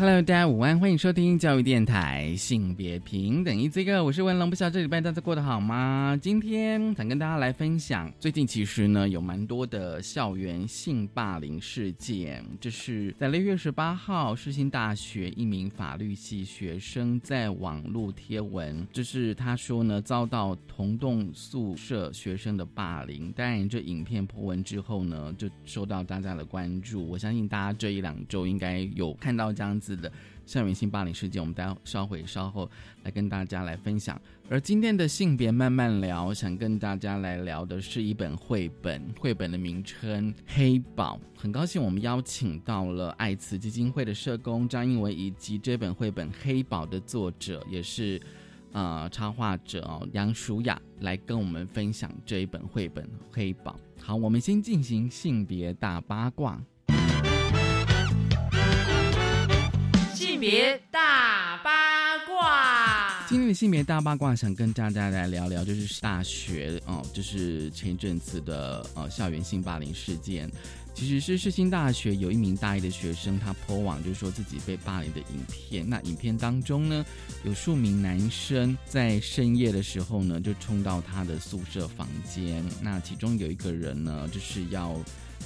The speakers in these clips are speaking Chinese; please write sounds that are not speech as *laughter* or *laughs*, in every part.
Hello，大家午安，欢迎收听教育电台性别平等一这个，我是文龙，不晓这礼拜大家过得好吗？今天想跟大家来分享，最近其实呢有蛮多的校园性霸凌事件，这是在六月十八号，世新大学一名法律系学生在网络贴文，这是他说呢遭到同栋宿舍学生的霸凌，当然这影片破文之后呢就受到大家的关注，我相信大家这一两周应该有看到这样子。的校园性霸凌事件，我们待稍会稍后来跟大家来分享。而今天的性别慢慢聊，想跟大家来聊的是一本绘本，绘本的名称《黑宝》。很高兴我们邀请到了爱慈基金会的社工张英文，以及这本绘本《黑宝》的作者，也是呃插画者杨淑雅，来跟我们分享这一本绘本《黑宝》。好，我们先进行性别大八卦。性别大八卦，今天的性别大八卦想跟大家来聊聊，就是大学哦，就是前一阵子的呃校园性霸凌事件。其实是世新大学有一名大一的学生，他破网就是说自己被霸凌的影片。那影片当中呢，有数名男生在深夜的时候呢，就冲到他的宿舍房间。那其中有一个人呢，就是要。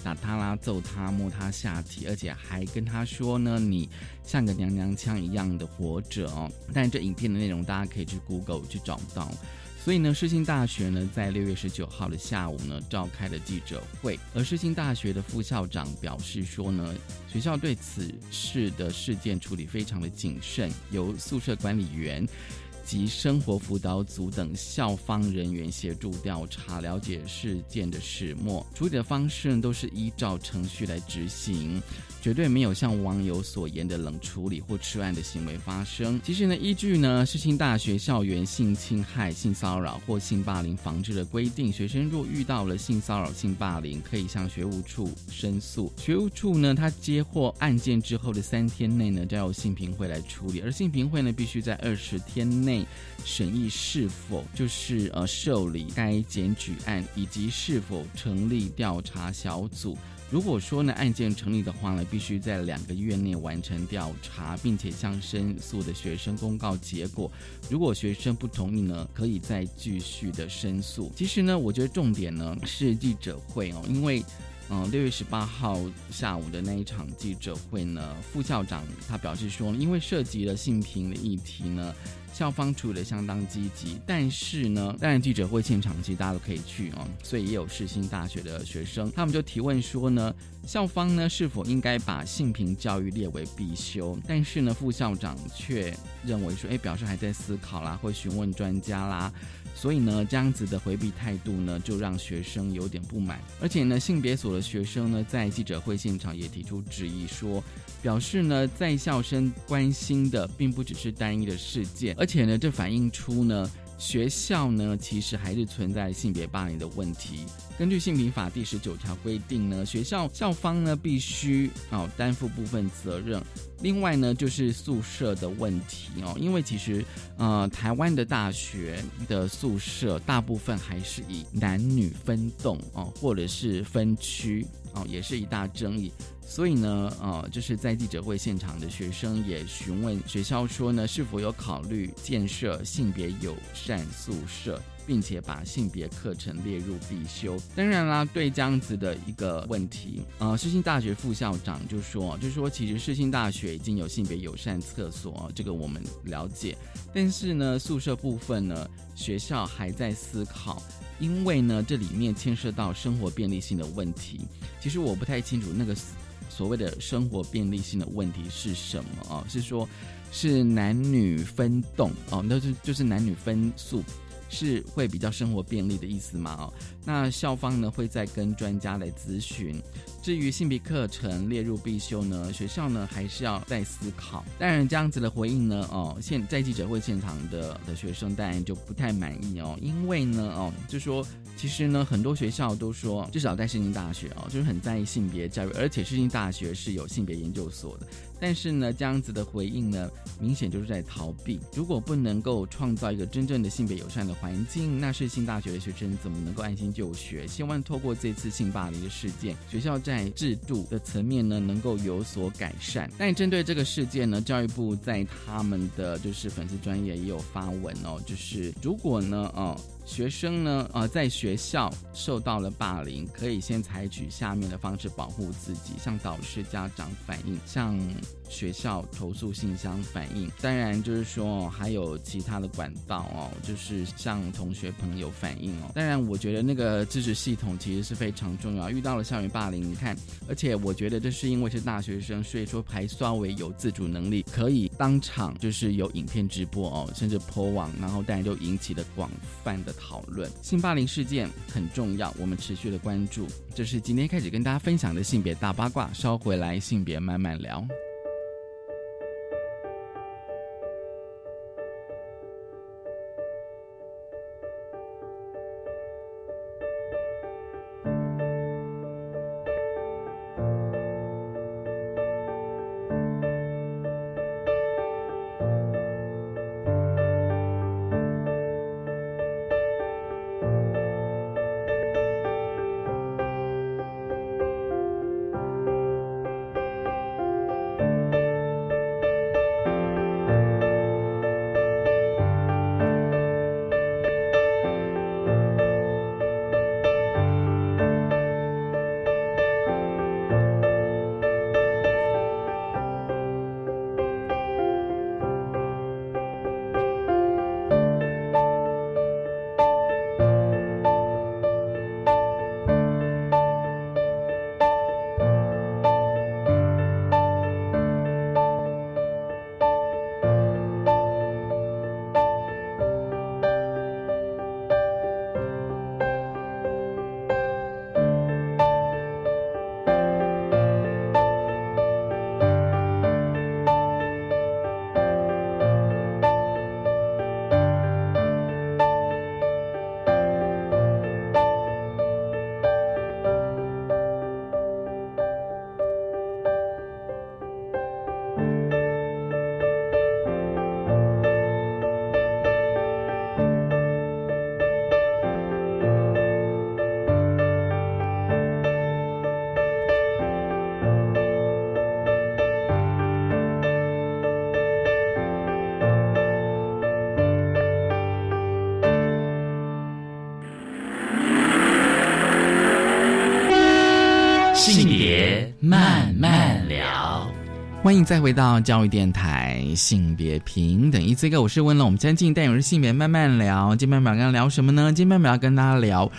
打他啦，揍他，摸他下体，而且还跟他说呢：“你像个娘娘腔一样的活着哦。”但这影片的内容大家可以去 Google 去找到。所以呢，世新大学呢在六月十九号的下午呢召开了记者会，而世新大学的副校长表示说呢，学校对此事的事件处理非常的谨慎，由宿舍管理员。及生活辅导组等校方人员协助调查，了解事件的始末。处理的方式都是依照程序来执行，绝对没有像网友所言的冷处理或吃案的行为发生。其实呢，依据呢世新大学校园性侵害、性骚扰或性霸凌防治的规定，学生若遇到了性骚扰、性霸凌，可以向学务处申诉。学务处呢，他接获案件之后的三天内呢，交由性评会来处理，而性评会呢，必须在二十天内。审议是否就是呃受理该检举案，以及是否成立调查小组。如果说呢案件成立的话呢，必须在两个月内完成调查，并且向申诉的学生公告结果。如果学生不同意呢，可以再继续的申诉。其实呢，我觉得重点呢是记者会哦，因为。嗯，六月十八号下午的那一场记者会呢，副校长他表示说，因为涉及了性平的议题呢，校方处理的相当积极。但是呢，当然记者会现场其实大家都可以去哦，所以也有世新大学的学生，他们就提问说呢，校方呢是否应该把性平教育列为必修？但是呢，副校长却认为说，哎，表示还在思考啦，会询问专家啦。所以呢，这样子的回避态度呢，就让学生有点不满。而且呢，性别所的学生呢，在记者会现场也提出质疑，说表示呢，在校生关心的并不只是单一的事件，而且呢，这反映出呢，学校呢其实还是存在性别霸凌的问题。根据性平法第十九条规定呢，学校校方呢必须哦担负部分责任。另外呢，就是宿舍的问题哦，因为其实呃，台湾的大学的宿舍大部分还是以男女分栋哦，或者是分区哦，也是一大争议。所以呢，呃，就是在记者会现场的学生也询问学校说呢，是否有考虑建设性别友善宿舍。并且把性别课程列入必修。当然啦，对这样子的一个问题，呃，世新大学副校长就说，就说其实世新大学已经有性别友善厕所，这个我们了解。但是呢，宿舍部分呢，学校还在思考，因为呢，这里面牵涉到生活便利性的问题。其实我不太清楚那个所谓的生活便利性的问题是什么啊？是说，是男女分栋哦，那就就是男女分宿。是会比较生活便利的意思吗？哦，那校方呢会再跟专家来咨询。至于性别课程列入必修呢，学校呢还是要再思考。当然，这样子的回应呢，哦，现在记者会现场的的学生当然就不太满意哦，因为呢，哦，就说其实呢，很多学校都说，至少在世新大学哦，就是很在意性别教育，而且世新大学是有性别研究所的。但是呢，这样子的回应呢，明显就是在逃避。如果不能够创造一个真正的性别友善的环境，那是新大学的学生怎么能够安心就学？希望透过这次性霸凌的事件，学校在制度的层面呢，能够有所改善。但针对这个事件呢，教育部在他们的就是粉丝专业也有发文哦，就是如果呢，哦。学生呢，呃，在学校受到了霸凌，可以先采取下面的方式保护自己：向导师、家长反映，向学校投诉信箱反映。当然，就是说还有其他的管道哦，就是向同学朋友反映哦。当然，我觉得那个支持系统其实是非常重要。遇到了校园霸凌，你看，而且我觉得这是因为是大学生，所以说还稍微有自主能力，可以当场就是有影片直播哦，甚至破网，然后当然就引起了广泛的。讨论性霸凌事件很重要，我们持续的关注。这是今天开始跟大家分享的性别大八卦，稍回来性别慢慢聊。欢迎再回到教育电台，性别平等。一这个我是问了，我们将近带有是性别慢慢聊。今天慢慢聊什么呢？今天慢慢要跟大家聊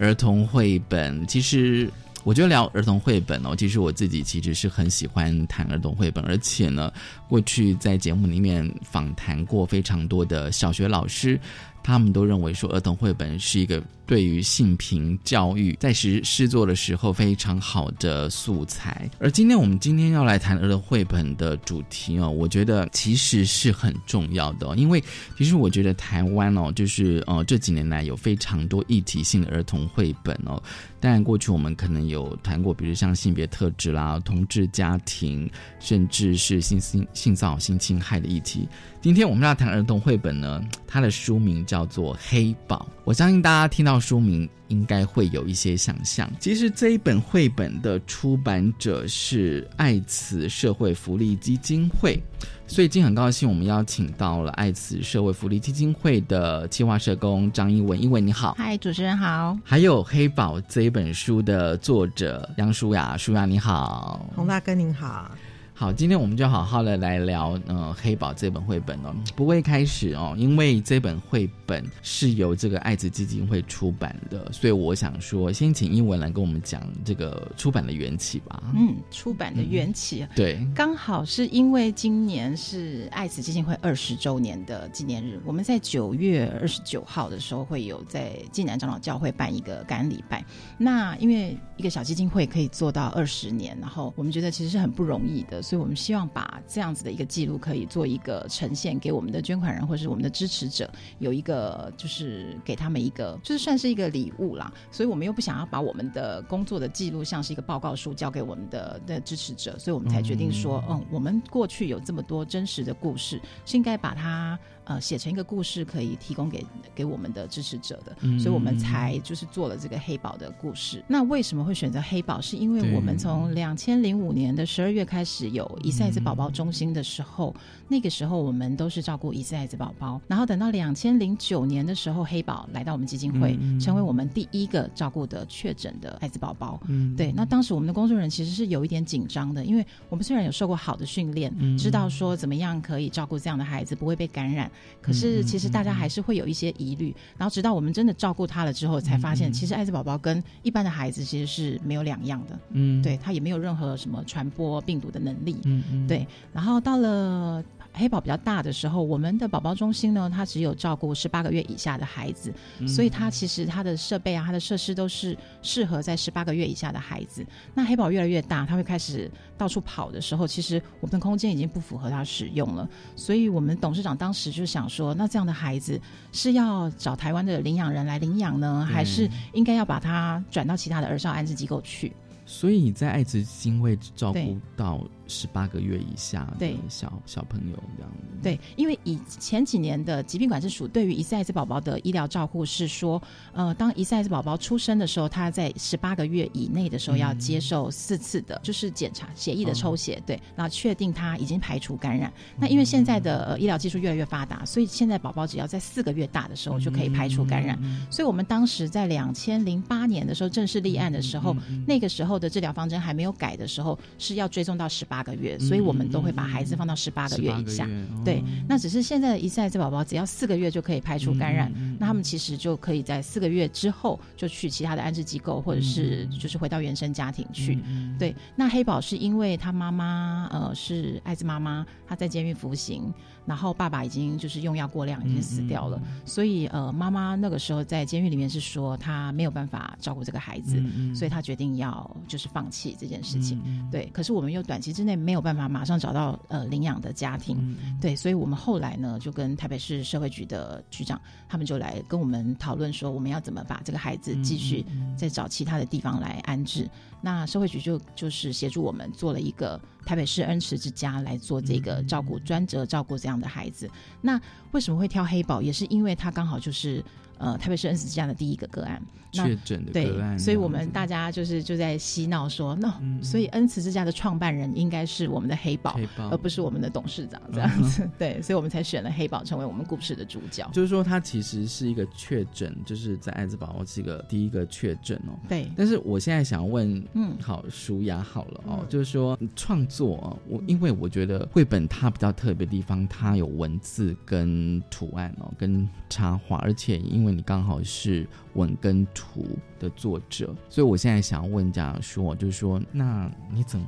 儿童绘本。其实我觉得聊儿童绘本哦，其实我自己其实是很喜欢谈儿童绘本，而且呢，过去在节目里面访谈过非常多的小学老师，他们都认为说儿童绘本是一个。对于性平教育在实施作的时候非常好的素材，而今天我们今天要来谈儿童绘本的主题哦，我觉得其实是很重要的，因为其实我觉得台湾哦，就是呃这几年来有非常多议题性的儿童绘本哦。当然过去我们可能有谈过，比如像性别特质啦、同志家庭，甚至是性性性骚扰、性侵害的议题。今天我们要谈儿童绘本呢，它的书名叫做《黑宝》，我相信大家听到。书名应该会有一些想象。其实这一本绘本的出版者是爱慈社会福利基金会，所以今天很高兴我们邀请到了爱慈社会福利基金会的企划社工张一文。一文你好，嗨，主持人好。还有《黑宝》这一本书的作者杨舒雅，舒雅你好，洪大哥您好。好，今天我们就好好的来聊，呃，《黑宝》这本绘本哦。不过一开始哦，因为这本绘本。是由这个爱子基金会出版的，所以我想说，先请英文来跟我们讲这个出版的缘起吧。嗯，出版的缘起，对，刚好是因为今年是爱子基金会二十周年的纪念日，我们在九月二十九号的时候会有在济南长老教会办一个感恩礼拜。那因为一个小基金会可以做到二十年，然后我们觉得其实是很不容易的，所以我们希望把这样子的一个记录可以做一个呈现给我们的捐款人或是我们的支持者，有一个就是给他们一个就是算是一个礼物啦。所以我们又不想要把我们的工作的记录像是一个报告书交给我们的的支持者，所以我们才决定说，嗯，我们过去有这么多真实的故事，是应该把它。呃，写成一个故事可以提供给给我们的支持者的，所以我们才就是做了这个黑宝的故事。那为什么会选择黑宝？是因为我们从两千零五年的十二月开始有一赛子宝宝中心的时候，那个时候我们都是照顾一赛子宝宝。然后等到两千零九年的时候，黑宝来到我们基金会，成为我们第一个照顾的确诊的艾滋宝宝。嗯，对。那当时我们的工作人员其实是有一点紧张的，因为我们虽然有受过好的训练，知道说怎么样可以照顾这样的孩子不会被感染。可是，其实大家还是会有一些疑虑。然后，直到我们真的照顾他了之后，才发现，其实艾滋宝宝跟一般的孩子其实是没有两样的。嗯，对他也没有任何什么传播病毒的能力。嗯嗯，对。然后到了。黑宝比较大的时候，我们的宝宝中心呢，它只有照顾十八个月以下的孩子，所以它其实它的设备啊，它的设施都是适合在十八个月以下的孩子。那黑宝越来越大，它会开始到处跑的时候，其实我们的空间已经不符合它使用了。所以我们董事长当时就想说，那这样的孩子是要找台湾的领养人来领养呢，还是应该要把它转到其他的儿少安置机构去？所以你在爱滋基金会照顾到。十八个月以下的小小朋友这样对，因为以前几年的疾病管制署对于一岁艾滋宝宝的医疗照护是说，呃，当一岁艾滋宝宝出生的时候，他在十八个月以内的时候要接受四次的，就是检查血液的抽血，对，然后确定他已经排除感染。那因为现在的呃医疗技术越来越发达，所以现在宝宝只要在四个月大的时候就可以排除感染。所以我们当时在两千零八年的时候正式立案的时候，那个时候的治疗方针还没有改的时候，是要追踪到十八。八个月，所以我们都会把孩子放到十八个月以下。对，那只是现在的一赛子宝宝只要四个月就可以排除感染，那他们其实就可以在四个月之后就去其他的安置机构，或者是就是回到原生家庭去。对，那黑宝是因为他妈妈呃是艾滋妈妈，她在监狱服刑。然后爸爸已经就是用药过量，已经死掉了，所以呃，妈妈那个时候在监狱里面是说她没有办法照顾这个孩子，所以她决定要就是放弃这件事情。对，可是我们又短期之内没有办法马上找到呃领养的家庭，对，所以我们后来呢就跟台北市社会局的局长他们就来跟我们讨论说，我们要怎么把这个孩子继续再找其他的地方来安置。那社会局就就是协助我们做了一个台北市恩慈之家来做这个照顾，专责照顾这样的孩子。那为什么会挑黑宝？也是因为他刚好就是。呃，台北市恩慈之家的第一个个案确诊的个案，所以我们大家就是就在嬉闹说，那所以恩慈之家的创办人应该是我们的黑宝，而不是我们的董事长这样子。*laughs* 对，所以我们才选了黑宝成为我们故事的主角。就是说，他其实是一个确诊，就是在艾滋宝宝这个第一个确诊哦。对。但是我现在想问，嗯，好，舒雅好了哦，就是说创作，我因为我觉得绘本它比较特别的地方，它有文字跟图案哦，跟插画，而且因为你刚好是文跟图的作者，所以我现在想要问家长说，就是说，那你怎么？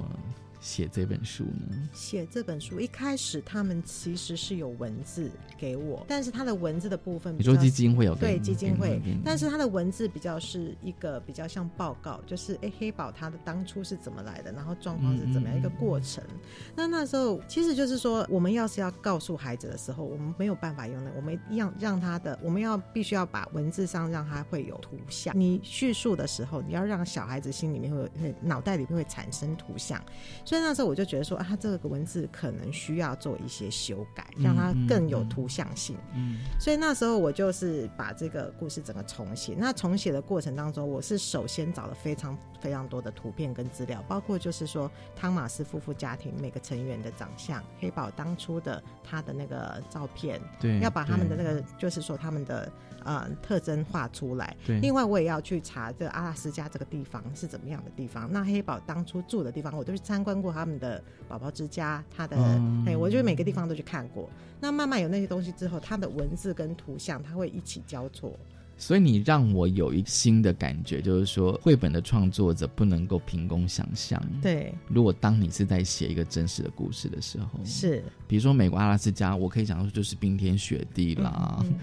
写这本书呢？写这本书一开始，他们其实是有文字给我，但是他的文字的部分，你说基金会有对基金会，但是他的文字比较是一个比较像报告，就是哎黑宝他的当初是怎么来的，然后状况是怎么样一个过程。那那时候其实就是说，我们要是要告诉孩子的时候，我们没有办法用那，我们要让他的，我们要必须要把文字上让他会有图像。你叙述的时候，你要让小孩子心里面会会脑袋里面会产生图像。所以那时候我就觉得说啊，这个文字可能需要做一些修改，让它更有图像性。嗯，所以那时候我就是把这个故事整个重写。那重写的过程当中，我是首先找了非常非常多的图片跟资料，包括就是说汤马斯夫妇家庭每个成员的长相，黑宝当初的他的那个照片，对，要把他们的那个就是说他们的。呃特征画出来。对，另外，我也要去查这阿拉斯加这个地方是怎么样的地方。那黑宝当初住的地方，我都去参观过他们的宝宝之家，他的嗯哎、我觉得每个地方都去看过。那慢慢有那些东西之后，它的文字跟图像，它会一起交错。所以你让我有一新的感觉，就是说，绘本的创作者不能够凭空想象。，对，如果当你是在写一个真实的故事的时候，是比如说美国阿拉斯加，我可以讲说就是冰天雪地啦，嗯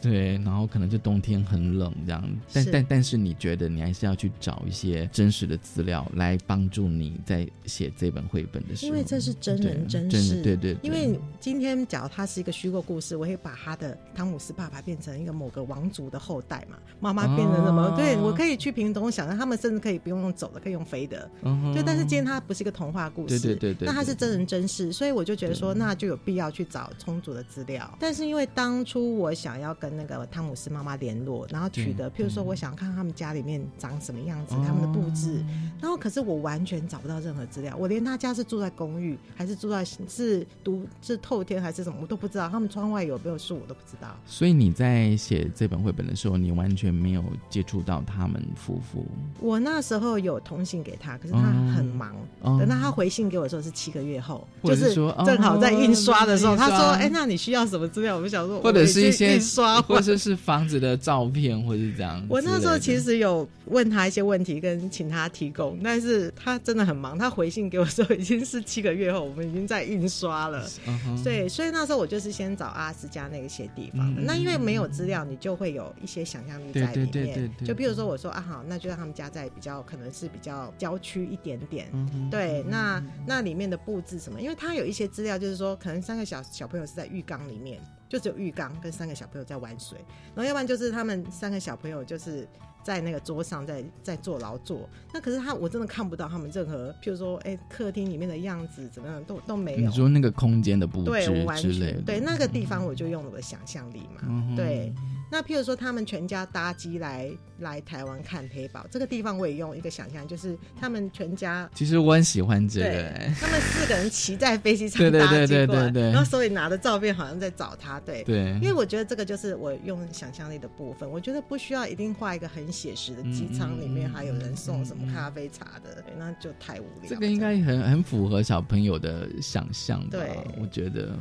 对，然后可能就冬天很冷这样，但但但是你觉得你还是要去找一些真实的资料来帮助你在写这本绘本的时候，因为这是真人真真事，的对对，对。因为今天假如它是一个虚构故事，我会把他的汤姆斯爸爸变成一个某个王族的后代嘛，妈妈变成什么？哦。对我可以去凭东想让，他们甚至可以不用走的，可以用飞的。就但是今天它不是一个童话故事，对对对对那它是真人真事，所以我就觉得说，那就有必要去找充足的资料。但是因为当初我想要跟那个汤姆斯妈妈联络，然后取得，譬如说我想看他们家里面长什么样子，他们的布置，然后可是我完全找不到任何资料，我连他家是住在公寓还是住在是独是透天还是什么我都不知道，他们窗外有没有树我都不知道。所以你在写这本绘本的时候，你完全没有接触到他们夫妇。我那时候有通信给他，可是他很忙。哦等到他回信给我的时候是七个月后，或就是正好在印刷的时候，他说：“哎、那你需要什么资料？”我们想说，或者是一些印刷 *laughs* 或者是房子的照片，或是这样。我那时候其实实有问他一些问题，跟请他提供，但是他真的很忙。他回信给我的时候已经是七个月后，我们已经在印刷了。*laughs* 嗯对，所以那时候我就是先找阿拉斯加那个些地方那因为没有资料，你就会有一些想象力在里面。对对对对对就比如说我说啊好，那就让他们家在比较可能是比较郊区一点点。嗯对，那那里面的布置什么？因为他有一些资料，就是说可能三个小小朋友是在浴缸里面，就只有浴缸跟三个小朋友在玩水，然后要不然就是他们三个小朋友就是在那个桌上在在做劳作。那可是他我真的看不到他们任何，譬如说哎客厅里面的样子怎么样都都没有。你说那个空间的布置完之类的，全对那个地方，我就用了我的想象力嘛。嗯对，那譬如说他们全家搭机来来台湾看黑宝，这个地方我也用一个想象，就是他们全家其实我很喜欢这个、他们四个人骑在飞机上对对搭对对机过来，对对然后手里拿着照片好像在找他，对。对，因为我觉得这个就是我用想象力的部分，我觉得不需要一定画一个很写实的机舱里面还有人送什么咖啡茶的，对那就太无聊。这个应该很很符合小朋友的想象吧？对我觉得，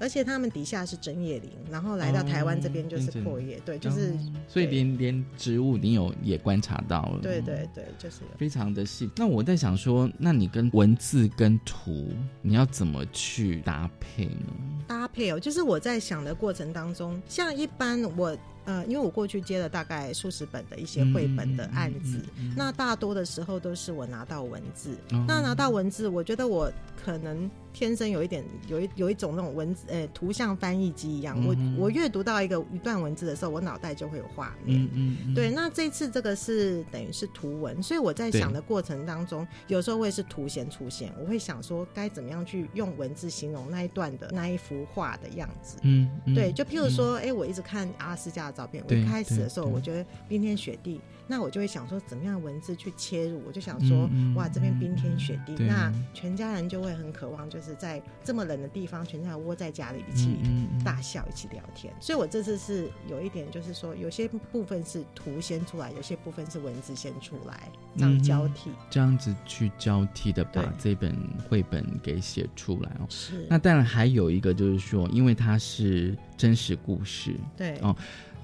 而且他们底下是针叶林，然后来到台湾这边就是哦阔叶，对，就是哦所以连连植物你有也观察到了，对对对，就是非常的细。那我在想说，那你跟文字跟图，你要怎么去搭配呢？搭配哦，就是我在想的过程当中，像一般我呃，因为我过去接了大概数十本的一些绘本的案子，嗯那大多的时候都是我拿到文字。哦那拿到文字，我觉得我可能天生有一点有一有一种那种文字呃图像翻译机一样，嗯我我阅读到一个一段文字的时候，我脑袋就会有画面。嗯对，那这次这个是等于是图文，所以我在想的过程当中，有时候会是图先出现，我会想说该怎么样去用文字形容那一段的那一幅画的样子。嗯，嗯，对，就譬如说，哎、我一直看阿拉斯加的照片，我一开始的时候，我觉得冰天雪地，那我就会想说，怎么样文字去切入？我就想说，哇，这边冰天雪地，那全家人就会很渴望，就是在这么冷的地方，全家人窝在家里一起大笑，一起聊天。所以我这次是有一点，就是说，有些部分是图先出来，有些部分是文字先出来，这样交替。这样子去交替的把这本绘本给写出来哦。是，那当然还有一个就是说，因为它是真实故事，对，哦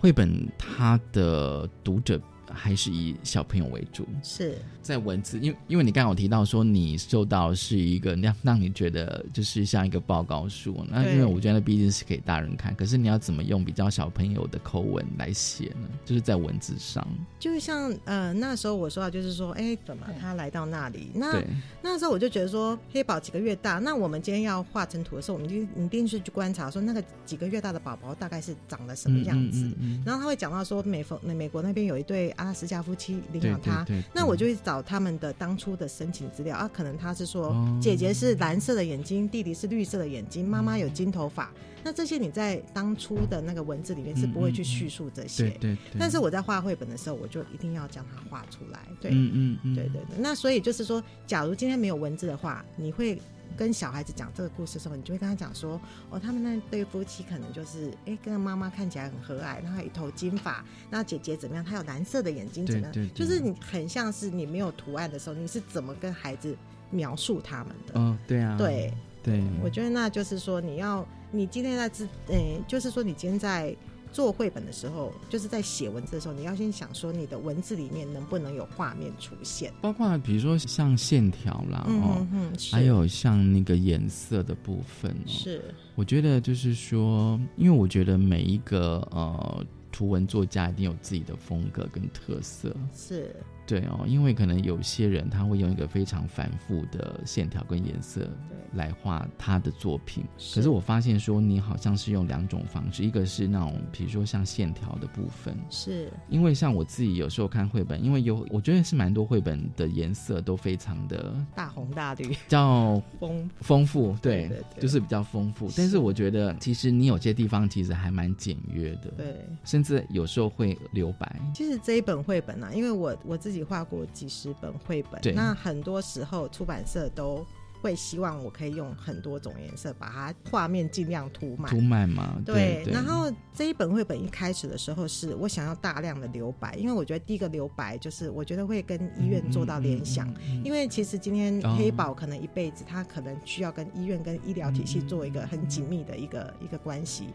绘本它的读者还是以小朋友为主，是在文字，因为因为你刚刚有提到说你受到是一个让让你觉得就是像一个报告书，那因为我觉得毕竟是给大人看，可是你要怎么用比较小朋友的口吻来写呢？就是在文字上，就像呃那时候我说到，就是说，哎，怎么他来到那里？那，那时候我就觉得说，黑宝几个月大，那我们今天要画成图的时候，我们就一定是去观察说那个几个月大的宝宝大概是长得什么样子。嗯嗯嗯然后他会讲到说美国美国那边有一对阿拉斯加夫妻领养他，对对，那我就会找他们的当初的申请资料啊，可能他是说哦。姐姐是蓝色的眼睛，弟弟是绿色的眼睛，妈妈有金头发。那这些你在当初的那个文字里面是不会去叙述这些，对对对，但是我在画绘本的时候，我就一定要将它画出来。对，嗯嗯嗯，对对对，那所以就是说，假如今天没有文字的话，你会跟小孩子讲这个故事的时候，你就会跟他讲说，哦，他们那对夫妻可能就是，哎，跟妈妈看起来很和蔼，然后有一头金发，那姐姐怎么样？她有蓝色的眼睛怎么样？对对对就是你很像是你没有图案的时候，你是怎么跟孩子描述他们的？哦，对啊，对，对，我觉得那就是说，你要你今天在自，诶、就是说你今天在做绘本的时候，就是在写文字的时候，你要先想说你的文字里面能不能有画面出现。包括比如说像线条啦，嗯哦还有像那个颜色的部分哦，是。我觉得就是说，因为我觉得每一个呃图文作家一定有自己的风格跟特色，是，对哦，因为可能有些人他会用一个非常繁复的线条跟颜色，来画他的作品。可是我发现说，你好像是用两种方式，一个是那种比如说像线条的部分，是因为像我自己有时候看绘本，因为有我觉得是蛮多绘本的颜色都非常的大红大绿，较 *laughs* 丰丰富，对，对对对就是比较丰富。但是我觉得其实你有些地方其实还蛮简约的，，对。甚至有时候会留白。其实这一本绘本呢、啊，因为我我自己画过几十本绘本，那很多时候出版社都会希望我可以用很多种颜色把它画面尽量涂满。涂。满嘛，对，对，然后这一本绘本一开始的时候是我想要大量的留白，因为我觉得第一个留白就是我觉得会跟医院做到联想，嗯，嗯嗯嗯。因为其实今天哦黑宝可能一辈子他可能需要跟医院跟医疗体系做一个很紧密的一个一个关系。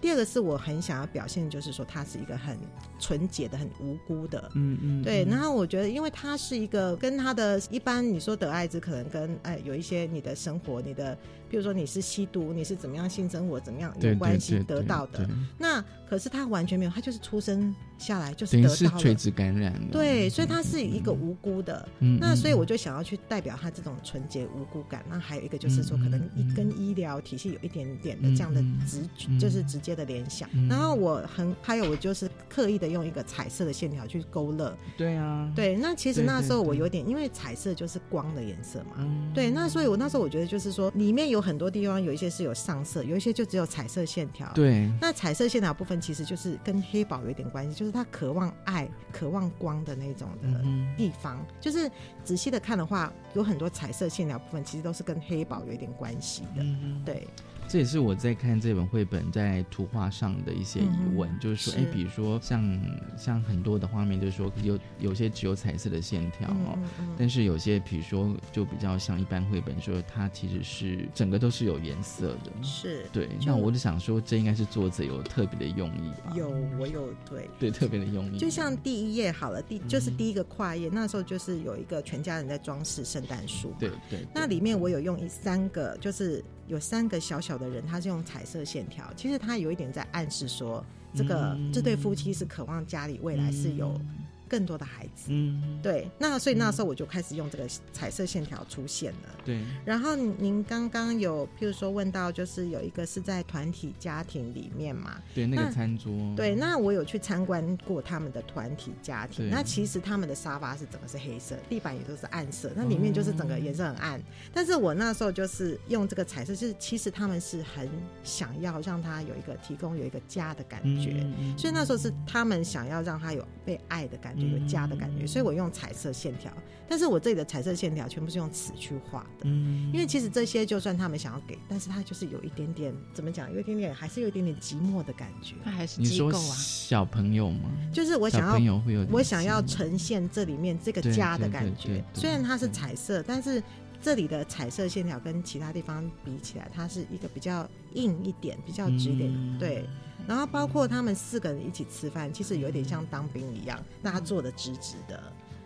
第二个是我很想要表现，就是说他是一个很纯洁的、很无辜的。嗯嗯，对，嗯然后我觉得，因为他是一个跟他的一般你说得艾滋，可能跟哎有一些你的生活、你的，比如说你是吸毒，你是怎么样性生活怎么样有关系得到的。那可是他完全没有，他就是出生下来就是得到了。是垂直感染的，对，所以他是一个无辜的。嗯，那所以我就就想要去代表他这种纯洁无辜感。那还有一个就是说，可能跟医疗体系有一点点的这样的直，嗯就是直接的联想。嗯然后我很还有我就是刻意的用一个彩色的线条去勾勒。对啊，对，那其实那时候我有点，因为彩色就是光的颜色嘛。嗯，对，那所以我那时候我觉得就是说，里面有很多地方有一些是有上色，有一些就只有彩色线条。对，那彩色线条部分其实就是跟黑宝有一点关系，就是他渴望爱、渴望光的那种的嗯地方。就是仔细的看的话，有很多彩色线条部分其实都是跟黑宝有一点关系的。嗯，对，这也是我在看这本绘本在图画上的一些疑问，嗯就是说，是哎，比如说像像很多的画面，就是说有有些只有彩色的线条嗯哦，但是有些比如说就比较像一般绘本，说它其实是整个都是有颜色的。是对，那我就想说，这应该是作者有特别的用意吧？有我有对。对特别的用意，就像第一页好了，第就是嗯第一个跨页，那时候就是有一个全家人在装饰圣诞树嘛。对对，那里面我有用一三个，就是有三个小小的人，他是用彩色线条。其实他有一点在暗示说，这个、嗯这对夫妻是渴望家里未来是有更多的孩子。嗯，对，那所以那时候我就开始用这个彩色线条出现了。对，然后您刚刚有，譬如说问到，就是有一个是在团体家庭里面嘛，对那个餐桌，对，那我有去参观过他们的团体家庭。那其实他们的沙发是整个是黑色，地板也都是暗色，那里面就是整个颜色很暗。但是我那时候就是用这个彩色，就是其实他们是很想要让他有一个提供有一个家的感觉。嗯，嗯所以那时候是他们想要让他有被爱的感觉，有家的感觉，嗯所以我用彩色线条。但是我这里的彩色线条全部是用尺去画的，嗯，因为其实这些就算他们想要给，但是他就是有一点点怎么讲，有一点点还是有一点点寂寞的感觉。那还是你说机构啊，小朋友吗？就是我想要小朋友会有我想要呈现这里面这个家的感觉虽然它是彩色，但是这里的彩色线条跟其他地方比起来，它是一个比较硬一点、比较直一点。嗯对，然后包括他们四个人一起吃饭，其实有点像当兵一样，那他坐的直直的。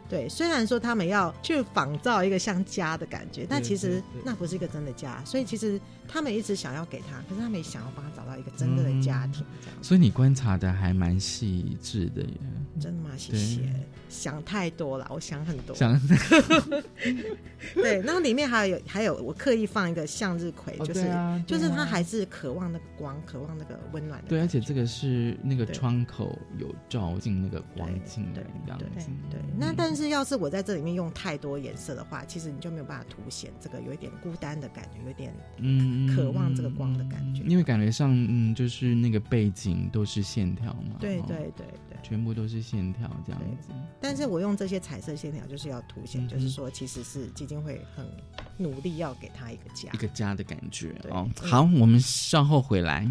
对，虽然说他们要去仿造一个像家的感觉，但其实那不是一个真的家。所以其实他们一直想要给他，可是他们也想要帮他找到一个真正的家庭，这样子。所以你观察的还蛮细致的耶。真的吗？谢对谢。想太多了，我想很多。想 *laughs* 对，然后里面还有还有，我刻意放一个向日葵，哦就是、就是他还是渴望那个光，渴望那个温暖的对，而且这个是那个窗口有照进那个光对进来对这样对子。对。那但是要是我在这里面用太多颜色的话，其实你就没有办法凸显这个有一点孤单的感觉，有点嗯，嗯渴望这个光的感觉因为感觉上，嗯，就是那个背景都是线条嘛。对对对。全部都是线条这样子。但是我用这些彩色线条，就是要凸显，嗯就是说其实是基金会很努力要给他一个家一。个家的感觉对哦。嗯好，我们稍后回来。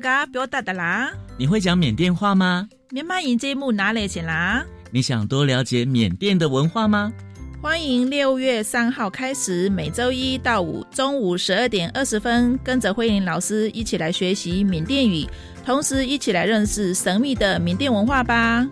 表达的啦，你会讲缅甸话吗？缅马音节目哪里去啦？你想多了解缅甸的文化吗？欢迎六月三号开始，每周一到五中午十二点二十分，跟着慧玲老师一起来学习缅甸语，同时一起来认识神秘的缅甸文化吧。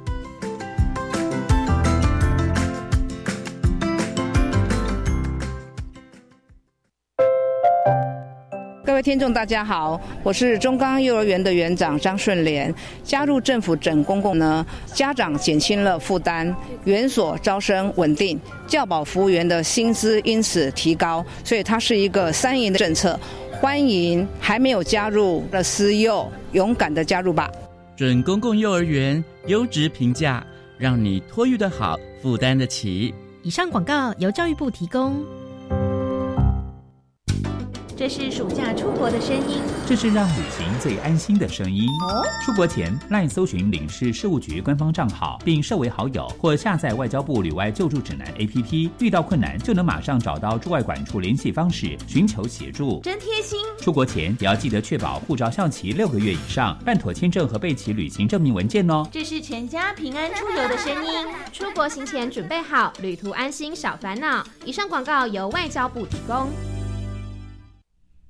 听众，大家好，我是中钢幼儿园的园长张顺莲。加入政府整公共呢，家长减轻了负担，园所招生稳定，教保服务员的薪资因此提高，所以它是一个三赢的政策。欢迎还没有加入的私幼，勇敢的加入吧。准公共幼儿园优质评价，让你托育的好，负担得起。以上广告由教育部提供。这是暑假出国的声音。这是让旅行最安心的声音。出国前，赖搜寻领事事务局官方账号，并设为好友，或下载外交部旅外救助指南 APP，遇到困难就能马上找到驻外管处联系方式，寻求协助。真贴心。出国前也要记得确保护照效期六个月以上，办妥签证和备齐旅行证明文件哦。这是全家平安出游的声音。出国行前准备好，旅途安心少烦恼。以上广告由外交部提供。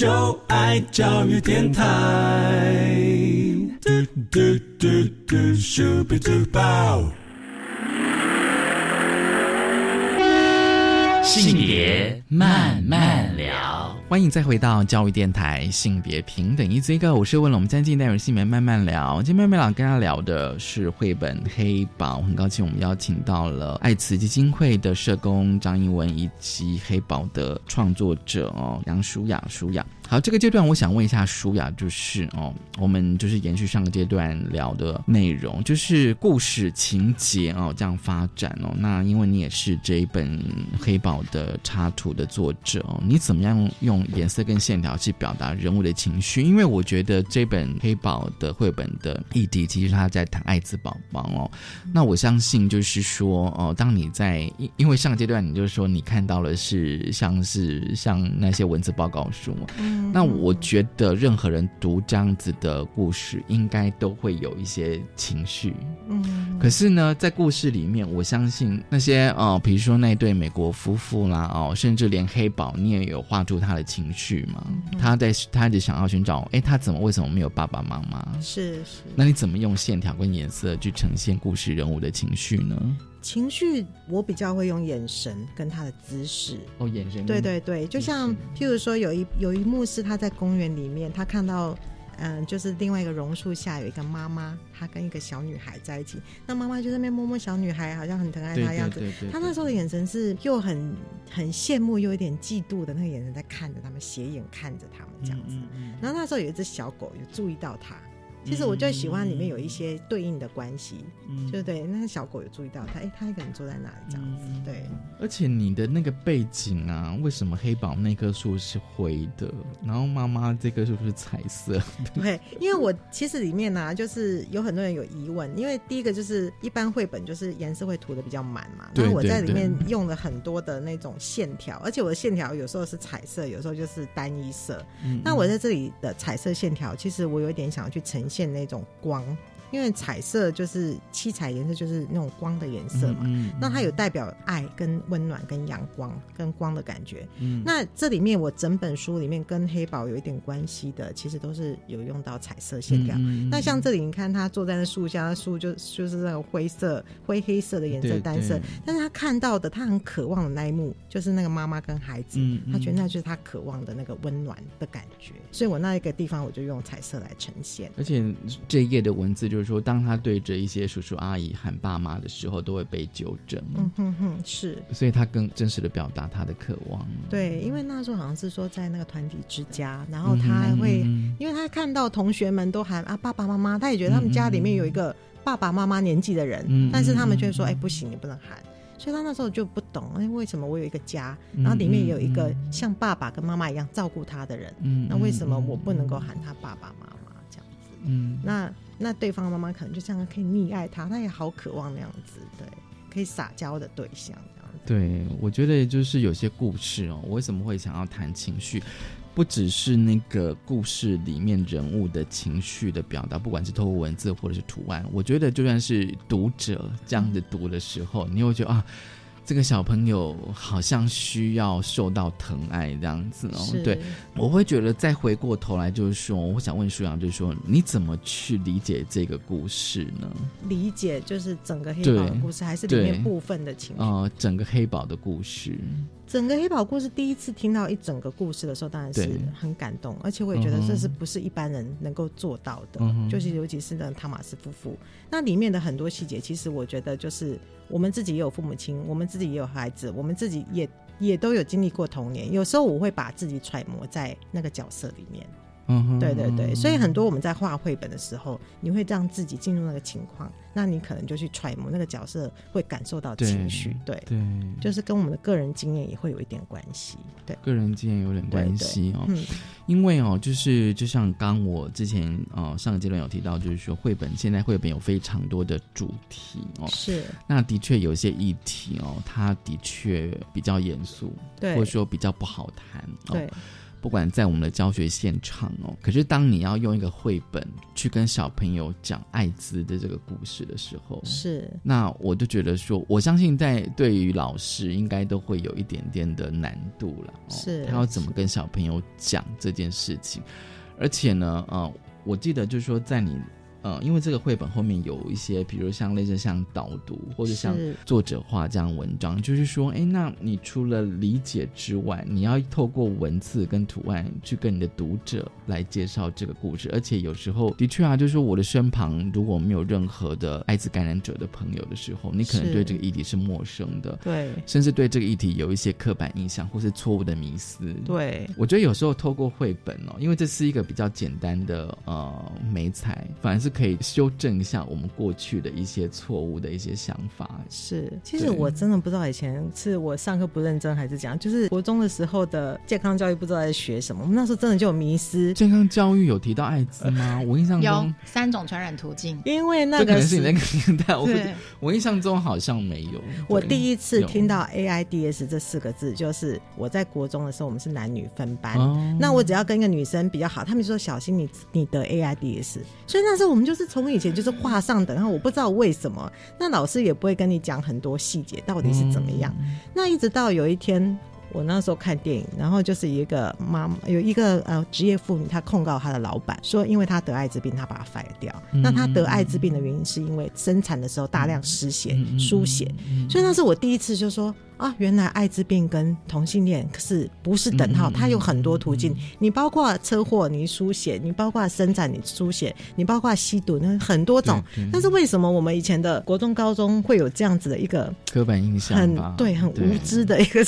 就爱教育电台。嘟嘟嘟嘟，Super Duper。性别慢慢聊。欢迎再回到教育电台性别平等一追个，我是问了我们将近待会儿性别慢慢聊。今天慢慢聊跟大家聊的是绘本《黑宝》，很高兴我们邀请到了爱慈基金会的社工张英文以及《黑宝》的创作者哦杨舒雅舒雅。好，这个阶段我想问一下舒雅，就是哦，我们就是延续上个阶段聊的内容，就是故事情节哦这样发展哦。那因为你也是这一本黑宝的插图的作者哦，你怎么样用颜色跟线条去表达人物的情绪？因为我觉得这本黑宝的绘本的议题，其实他在谈艾滋宝宝哦。那我相信就是说哦，当你在因因为上个阶段你就是说你看到了是像是像那些文字报告书。嗯那我觉得任何人读这样子的故事，应该都会有一些情绪。嗯，可是呢，在故事里面，我相信那些哦，比如说那对美国夫妇啦，哦，甚至连黑宝，你也有画出他的情绪嘛？他在他一直想要寻找，哎，他怎么为什么没有爸爸妈妈？是是。那你怎么用线条跟颜色去呈现故事人物的情绪呢？情绪我比较会用眼神跟他的姿势。哦，眼神。对对对，就像譬如说有一有一幕是他在公园里面，他看到。嗯，就是另外一个榕树下有一个妈妈，她跟一个小女孩在一起。那妈妈就在那边摸摸小女孩，好像很疼爱她的样子。她那时候的眼神是又很很羡慕，又有点嫉妒的那个眼神在看着他们，斜眼看着他们这样子。嗯嗯嗯、然后那时候有一只小狗有注意到他，其实我就喜欢里面有一些对应的关系，嗯就对。那个小狗有注意到它，哎，它一个人坐在那里这样子，对。而且你的那个背景啊，为什么黑宝那棵树是灰的，然后妈妈这棵树是彩色的？对，因为我其实里面呢、就是有很多人有疑问，因为第一个就是一般绘本就是颜色会涂的比较满嘛，对然后我在里面用了很多的那种线条，而且我的线条有时候是彩色，有时候就是单一色。嗯那我在这里的彩色线条，其实我有一点想要去呈现那种光。因为彩色就是七彩颜色，就是那种光的颜色嘛。嗯那它有代表爱、跟温暖、跟阳光、跟光的感觉。嗯那这里面我整本书里面跟黑宝有一点关系的，其实都是有用到彩色线条。那像这里，你看他坐在那树下，那树就就是那个灰色、灰黑色的颜色单色，但是他看到的，他很渴望的那一幕，就是那个妈妈跟孩子，他觉得那就是他渴望的那个温暖的感觉。所以我那一个地方，我就用彩色来呈现。而且这一页的文字就是说，当他对着一些叔叔阿姨喊爸妈的时候，都会被纠正。嗯哼哼，是。所以他更真实的表达他的渴望。对，因为那时候好像是说在那个团体之家，然后他还会，因为他看到同学们都喊啊爸爸妈妈，他也觉得他们家里面有一个爸爸妈妈年纪的人，嗯但是他们却说哎不行，你不能喊。所以他那时候就不懂，哎，为什么我有一个家，嗯然后里面有一个像爸爸跟妈妈一样照顾他的人，嗯那为什么我不能够喊他爸爸妈妈这样子？嗯，那那对方妈妈可能就这样可以溺爱他，他也好渴望那样子，对，可以撒娇的对象这样子。对，我觉得就是有些故事哦，我为什么会想要谈情绪？不只是那个故事里面人物的情绪的表达，不管是透过文字或者是图案，我觉得就算是读者这样子读的时候，你会觉得啊，这个小朋友好像需要受到疼爱这样子哦。是对，我会觉得再回过头来，就是说，我想问舒阳，就是说，你怎么去理解这个故事呢？理解就是整个黑对宝的故事，还是里面部分的情绪？呃，整个黑宝的故事，整个黑宝故事第一次听到一整个故事的时候，当然是很感动，而且我也觉得这是不是一般人能够做到的，嗯就是尤其是那汤马斯夫妇，那里面的很多细节，其实我觉得就是我们自己也有父母亲，我们自己也有孩子，我们自己也也都有经历过童年，有时候我会把自己揣摩在那个角色里面。对对对，所以很多我们在画绘本的时候，你会让自己进入那个情况，那你可能就去揣摩那个角色会感受到情绪，对对，就是跟我们的个人经验也会有一点关系，对，个人经验有点关系哦。因为哦，就是就像刚我之前呃上个阶段有提到，就是说绘本现在绘本有非常多的主题哦，是。那的确有些议题哦，它的确比较严肃，对。或者说比较不好谈哦。对。不管在我们的教学现场哦，可是当你要用一个绘本去跟小朋友讲艾滋的这个故事的时候，是那我就觉得说，我相信在对于老师应该都会有一点点的难度了、哦。是他要怎么跟小朋友讲这件事情？而且呢，呃，我记得就是说，在你呃，因为这个绘本后面有一些，比如像类似像导读或者像作者画这样文章，就是说，哎，那你除了理解之外，你要透过文字跟图案去跟你的读者来介绍这个故事，而且有时候的确啊，就是说我的身旁如果没有任何的艾滋感染者的朋友的时候，你可能对这个议题是陌生的，对甚至对这个议题有一些刻板印象或是错误的迷思，对。我觉得有时候透过绘本哦，因为这是一个比较简单的呃美彩，反而是可以修正一下我们过去的一些错误的一些想法。是，其实我真的不知道以前是我上课不认真还是怎样，就是国中的时候的健康教育不知道在学什么，我们那时候真的就有迷失。健康教育有提到艾滋吗？我印象中有中，三种传染途径，因为那个 *laughs* 可能是你那个年代，我对我印象中好像没有。我第一次听到 AIDS 这四个字，就是我在国中的时候，我们是男女分班。哦那我只要跟一个女生比较好，他们就说小心你你得 AIDS，所以那时候我们就是从以前就是画上等号，我不知道为什么，那老师也不会跟你讲很多细节到底是怎么样。那一直到有一天。我那时候看电影，然后就是一个妈妈有一个呃职业妇女，她控告她的老板说，因为她得艾滋病，她把她 fire 掉。嗯那她得艾滋病的原因是因为生产的时候大量失血、输血，嗯所以那是我第一次就说，啊，原来艾滋病跟同性恋是不是等号？它有很多途径，你包括车祸你输血，你包括生产你输血，你包括吸毒，那很多种。但是为什么我们以前的国中、高中会有这样子的一个刻板印象很吧，对很无知的一个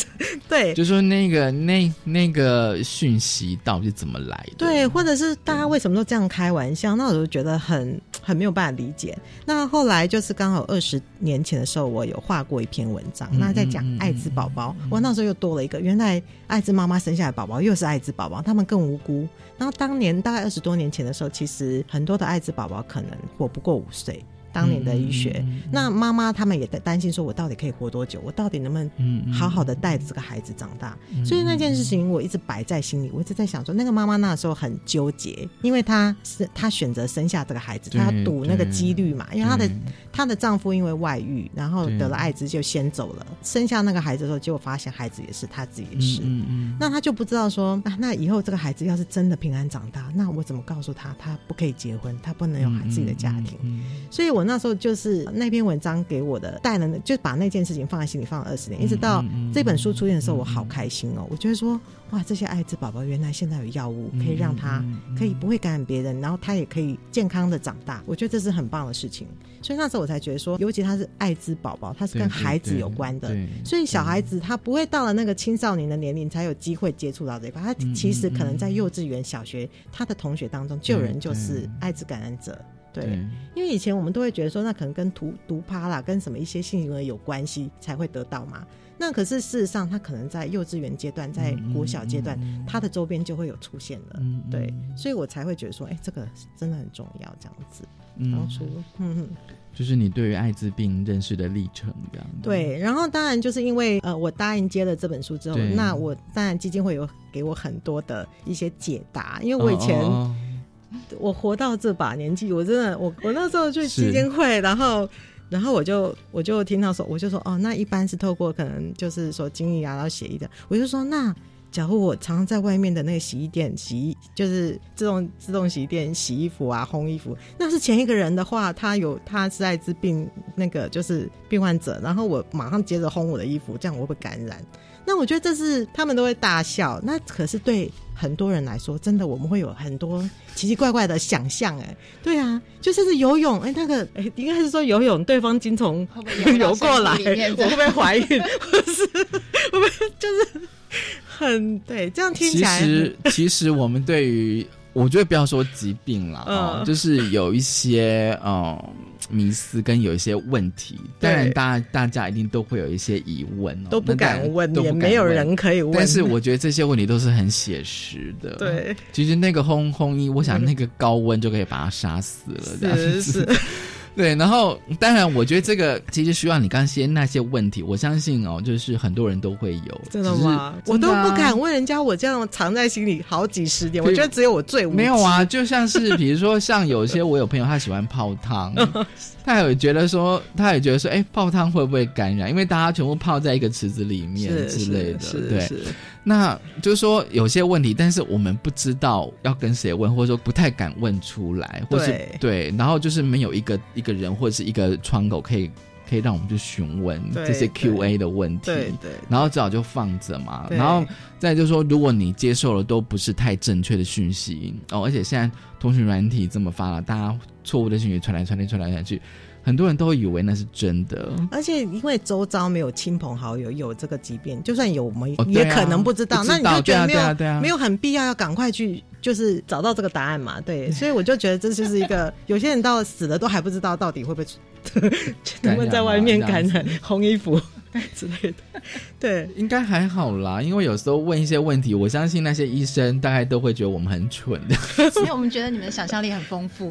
对？就说那个那那个讯息到底是怎么来的？对，或者是大家为什么都这样开玩笑？那我就觉得很很没有办法理解。那后来就是刚好二十年前的时候，我有画过一篇文章，嗯那在讲艾滋宝宝。我那时候又多了一个，原来艾滋妈妈生下来的宝宝又是艾滋宝宝，他们更无辜。然后当年大概二十多年前的时候，其实很多的艾滋宝宝可能活不过五岁。当年的医学，那妈妈他们也在担心，说我到底可以活多久？我到底能不能好好的带着这个孩子长大？所以那件事情我一直摆在心里，我一直在想说，那个妈妈那时候很纠结，因为她是她选择生下这个孩子，她要赌那个几率嘛，因为她的她的丈夫因为外遇，然后得了艾滋就先走了，生下那个孩子的时候，结果发现孩子也是她自己的事，那她就不知道说，啊，那以后这个孩子要是真的平安长大，那我怎么告诉他，他不可以结婚，他不能有自己的家庭？所以我那时候就是那篇文章给我的带了，就把那件事情放在心里放了二十年，一直到这本书出现的时候，我好开心哦！我觉得说，哇，这些艾滋宝宝原来现在有药物可以让他可以不会感染别人，然后他也可以健康的长大，我觉得这是很棒的事情。所以那时候我才觉得说，尤其他是艾滋宝宝，他是跟孩子有关的，所以小孩子他不会到了那个青少年的年龄才有机会接触到这一块，他其实可能在幼稚园、小学，他的同学当中就有人就是艾滋感染者。对，因为以前我们都会觉得说，那可能跟毒毒趴啦，跟什么一些性行为有关系才会得到嘛。那可是事实上，他可能在幼稚园阶段，在国小阶段，他的周边就会有出现了。对，所以我才会觉得说，哎，这个真的很重要，这样子。当初，嗯，就是你对于艾滋病认识的历程，这样。对，然后当然就是因为呃，我答应接了这本书之后，那我当然基金会有给我很多的一些解答，因为我以前。我活到这把年纪，我真的，我我那时候去基金会，然后，然后我就我就听到说，我就说，哦，那一般是透过可能就是说经营啊，然后协议的，我就说，那假如我常常在外面的那个洗衣店洗衣，就是自动自动洗衣店洗衣服啊，烘衣服，那是前一个人的话，他有他是艾滋病那个就是病患者，然后我马上接着烘我的衣服，这样我会不会感染。那我觉得这是他们都会大笑，那可是对很多人来说，真的我们会有很多奇奇怪怪的想象。哎，对啊，就是是游泳，哎，那个哎，应该是说游泳，*laughs* 对方经从游过来，我会不会怀孕？或 *laughs* 是会不会就是很对？这样听起来，其实其实我们对于我觉得不要说疾病了哦，就是有一些嗯。迷思跟有一些问题，当然大大家一定都会有一些疑问，都不敢问，也没有人可以问。但是 *laughs* 我觉得这些问题都是很写实的。对，其实那个烘烘衣，我想那个高温就可以把它杀死了，这样子。*laughs* 对，然后当然，我觉得这个其实需要你刚先那些问题，我相信哦，就是很多人都会有。真的吗？我都不敢问人家，我这样藏在心里好几十年，我觉得只有我最没有啊。就像是 *laughs* 比如说，像有些我有朋友他喜欢泡汤，他有觉得说，他也觉得说，哎，泡汤会不会感染？因为大家全部泡在一个池子里面之类的，对。那就是说有些问题，但是我们不知道要跟谁问，或者说不太敢问出来，或是对，然后就是没有一个一个人或者是一个窗口可以可以让我们去询问这些 Q&A 的问题，对对，然后只好就放着嘛。然后再就是说，如果你接受了都不是太正确的讯息哦，而且现在通讯软体这么发达，大家错误的讯息传来传去传来传去。很多人都以为那是真的，而且因为周遭没有亲朋好友有这个疾病，就算有，我们也可能不知道。那你就觉得没有没有很必要要赶快去，就是找到这个答案嘛？对，*laughs* 所以我就觉得这就是一个，有些人到死了都还不知道到底会不会 *laughs* 能不能在外面感染红衣服。*laughs* 之类的，*laughs* 对，应该还好啦。因为有时候问一些问题，我相信那些医生大概都会觉得我们很蠢的。*laughs* 所以我们觉得你们的想象力很丰富，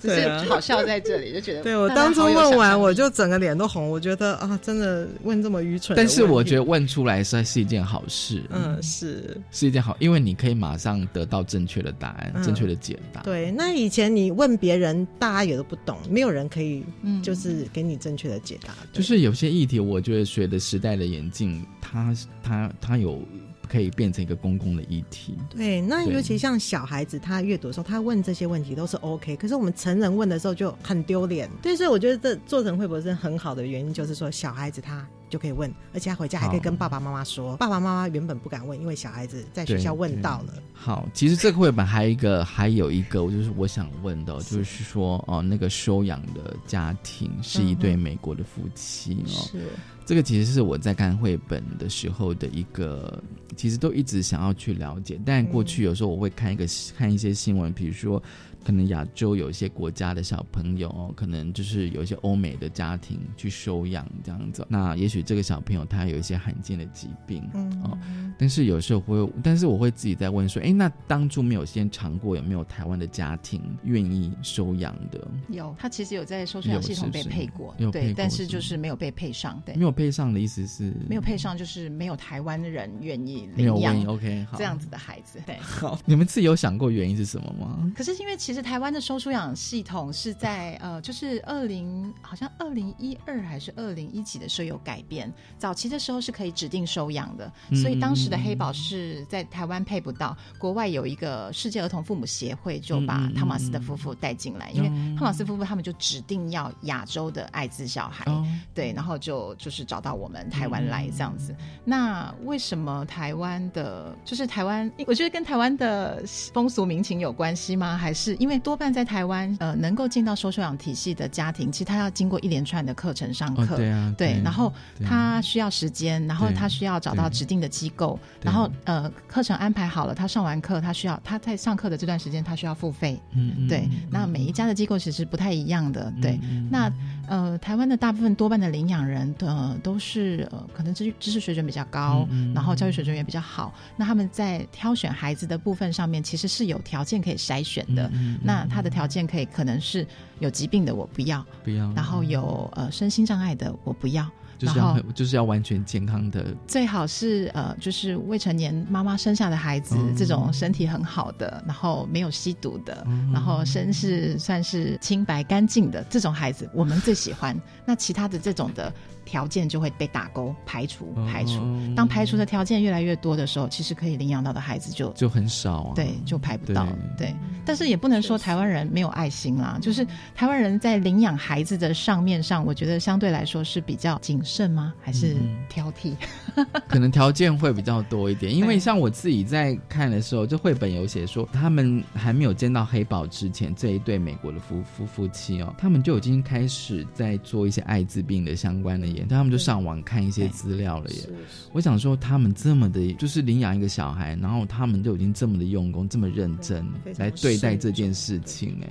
只是好笑在这里，就觉得。对我当初问完，我就整个脸都红。我觉得啊，真的问这么愚蠢。但是我觉得问出来是是一件好事。嗯，是是一件好，因为你可以马上得到正确的答案，正确的解答。对，那以前你问别人，大家也都不懂，没有人可以，就是给你正确的解答。就是有些议题，我觉得。学的时代的眼镜，它它它有可以变成一个公共的议题。对，那尤其像小孩子，他阅读的时候，他问这些问题都是 OK。可是我们成人问的时候就很丢脸。对，所以我觉得这做成会不会是很好的原因，就是说小孩子他。就可以问，而且他回家还可以跟爸爸妈妈说。爸爸妈妈原本不敢问，因为小孩子在学校问到了。好，其实这个绘本还有一个，还有一个，我就是我想问的，就是说哦，那个收养的家庭是一对美国的夫妻哦。是。这个其实是我在看绘本的时候的一个，其实都一直想要去了解。但过去有时候我会看一个看一些新闻，比如说。可能亚洲有一些国家的小朋友，可能就是有一些欧美的家庭去收养这样子。那也许这个小朋友他有一些罕见的疾病，嗯哦，但是有时候会，但是我会自己在问说，哎，那当初没有先尝过，有没有台湾的家庭愿意收养的？有，他其实有在收养系统被配过，对，但是就是没有被配上。对，没有配上的意思是没有配上，就是没有台湾人愿意领养。OK，好这样子的孩子。对，好，你们自己有想过原因是什么吗？可是因为其实。其实台湾的收收养系统是在呃，就是二零好像二零一二还是二零一几的时候有改变。早期的时候是可以指定收养的，所以当时的黑宝是在台湾配不到。国外有一个世界儿童父母协会就把汤马斯的夫妇带进来，因为汤马斯夫妇他们就指定要亚洲的艾滋小孩，对，然后就就是找到我们台湾来这样子。那为什么台湾的，就是台湾？我觉得跟台湾的风俗民情有关系吗？还是？因为多半在台湾，呃，能够进到收收养体系的家庭，其实他要经过一连串的课程上课，对啊，对，然后他需要时间，然后他需要找到指定的机构，然后呃，课程安排好了，他上完课，他需要他在上课的这段时间，他需要付费，嗯，对，那每一家的机构其实不太一样的，对，那呃，台湾的大部分多半的领养人的都是呃，可能知知识水准比较高，然后教育水准也比较好，那他们在挑选孩子的部分上面，其实是有条件可以筛选的。那他的条件可以可能是有疾病的我不要，不要，然后有呃身心障碍的我不要，就是要就是要完全健康的，最好是呃就是未成年妈妈生下的孩子这种身体很好的，然后没有吸毒的，然后身是算是清白干净的这种孩子，我们最喜欢。那其他的这种的。条件就会被打勾排除排除，当排除的条件越来越多的时候，其实可以领养到的孩子就就很少啊，对，就排不到，对。但是也不能说台湾人没有爱心啦，就是台湾人在领养孩子的上面上，我觉得相对来说是比较谨慎吗？还是挑剔？*laughs* 可能条件会比较多一点，因为像我自己在看的时候，就绘本有写说，他们还没有见到黑宝之前，这一对美国的夫夫夫妻哦，他们就已经开始在做一些艾滋病的相关的。他们就上网看一些资料了耶。我想说，他们这么的，就是领养一个小孩，然后他们就已经这么的用功，这么认真来对待这件事情哎。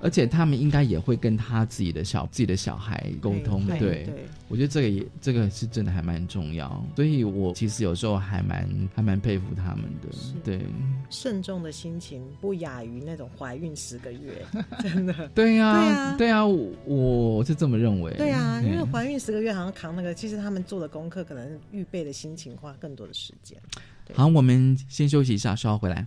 而且他们应该也会跟他自己的小自己的小孩沟通。对，我觉得这个也这个是真的还蛮重要。所以我其实有时候还蛮还蛮佩服他们的。对，慎重的心情不亚于那种怀孕十个月，*laughs* 真的。对呀，对呀，对呀，我是这么认为。对啊，因为怀孕十个月。好像扛那个，其实他们做的功课，可能预备的心情花更多的时间。好，我们先休息一下，稍后回来。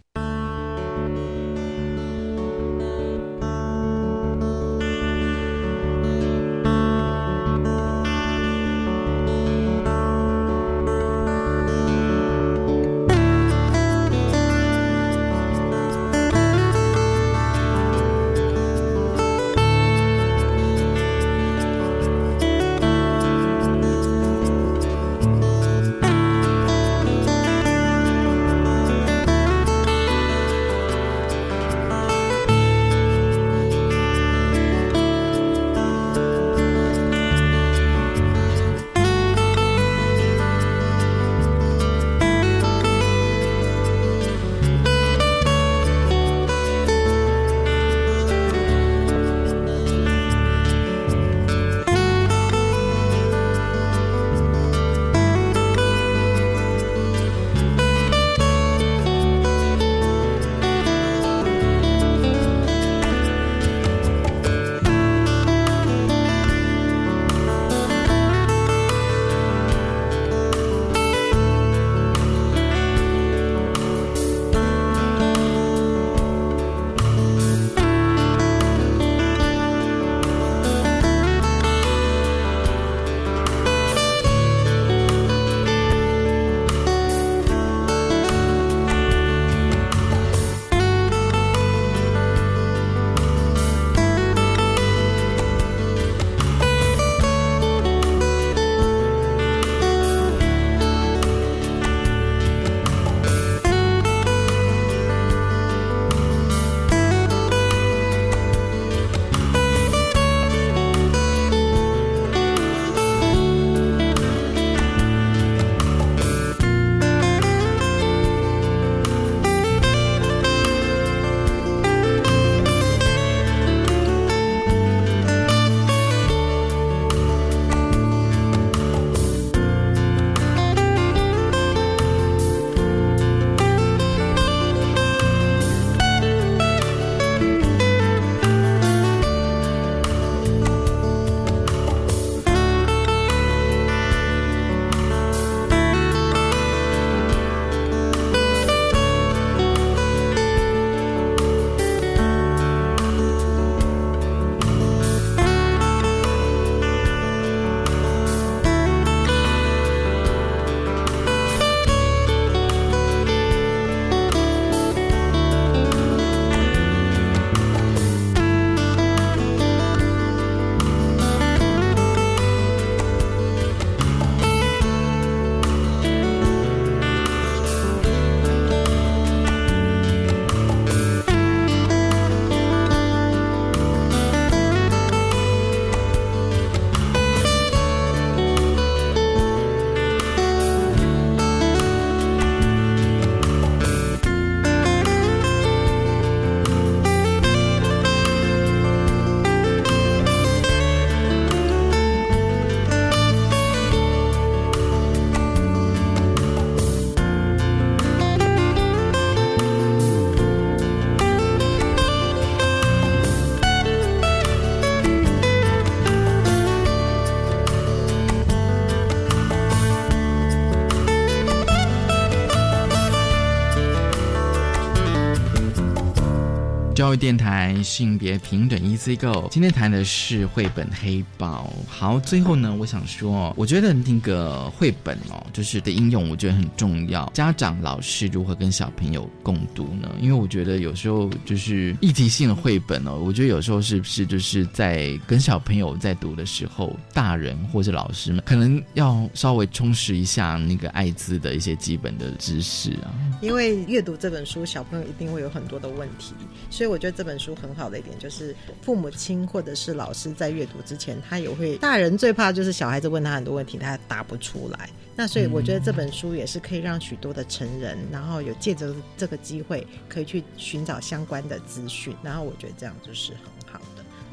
教育电台性别平等 EC Go，今天谈的是绘本黑豹。好，最后呢，我想说，我觉得那个绘本哦，就是的应用，我觉得很重要。家长、老师如何跟小朋友共读呢？因为我觉得有时候就是议题性的绘本哦，我觉得有时候是不是就是在跟小朋友在读的时候，大人或者老师们可能要稍微充实一下那个艾滋的一些基本的知识啊。因为阅读这本书，小朋友一定会有很多的问题，所以我觉得这本书很好的一点就是，父母亲或者是老师在阅读之前，他也会。大人最怕就是小孩子问他很多问题，他答不出来。那所以我觉得这本书也是可以让许多的成人，然后有借着这个机会，可以去寻找相关的资讯。然后我觉得这样就是很好。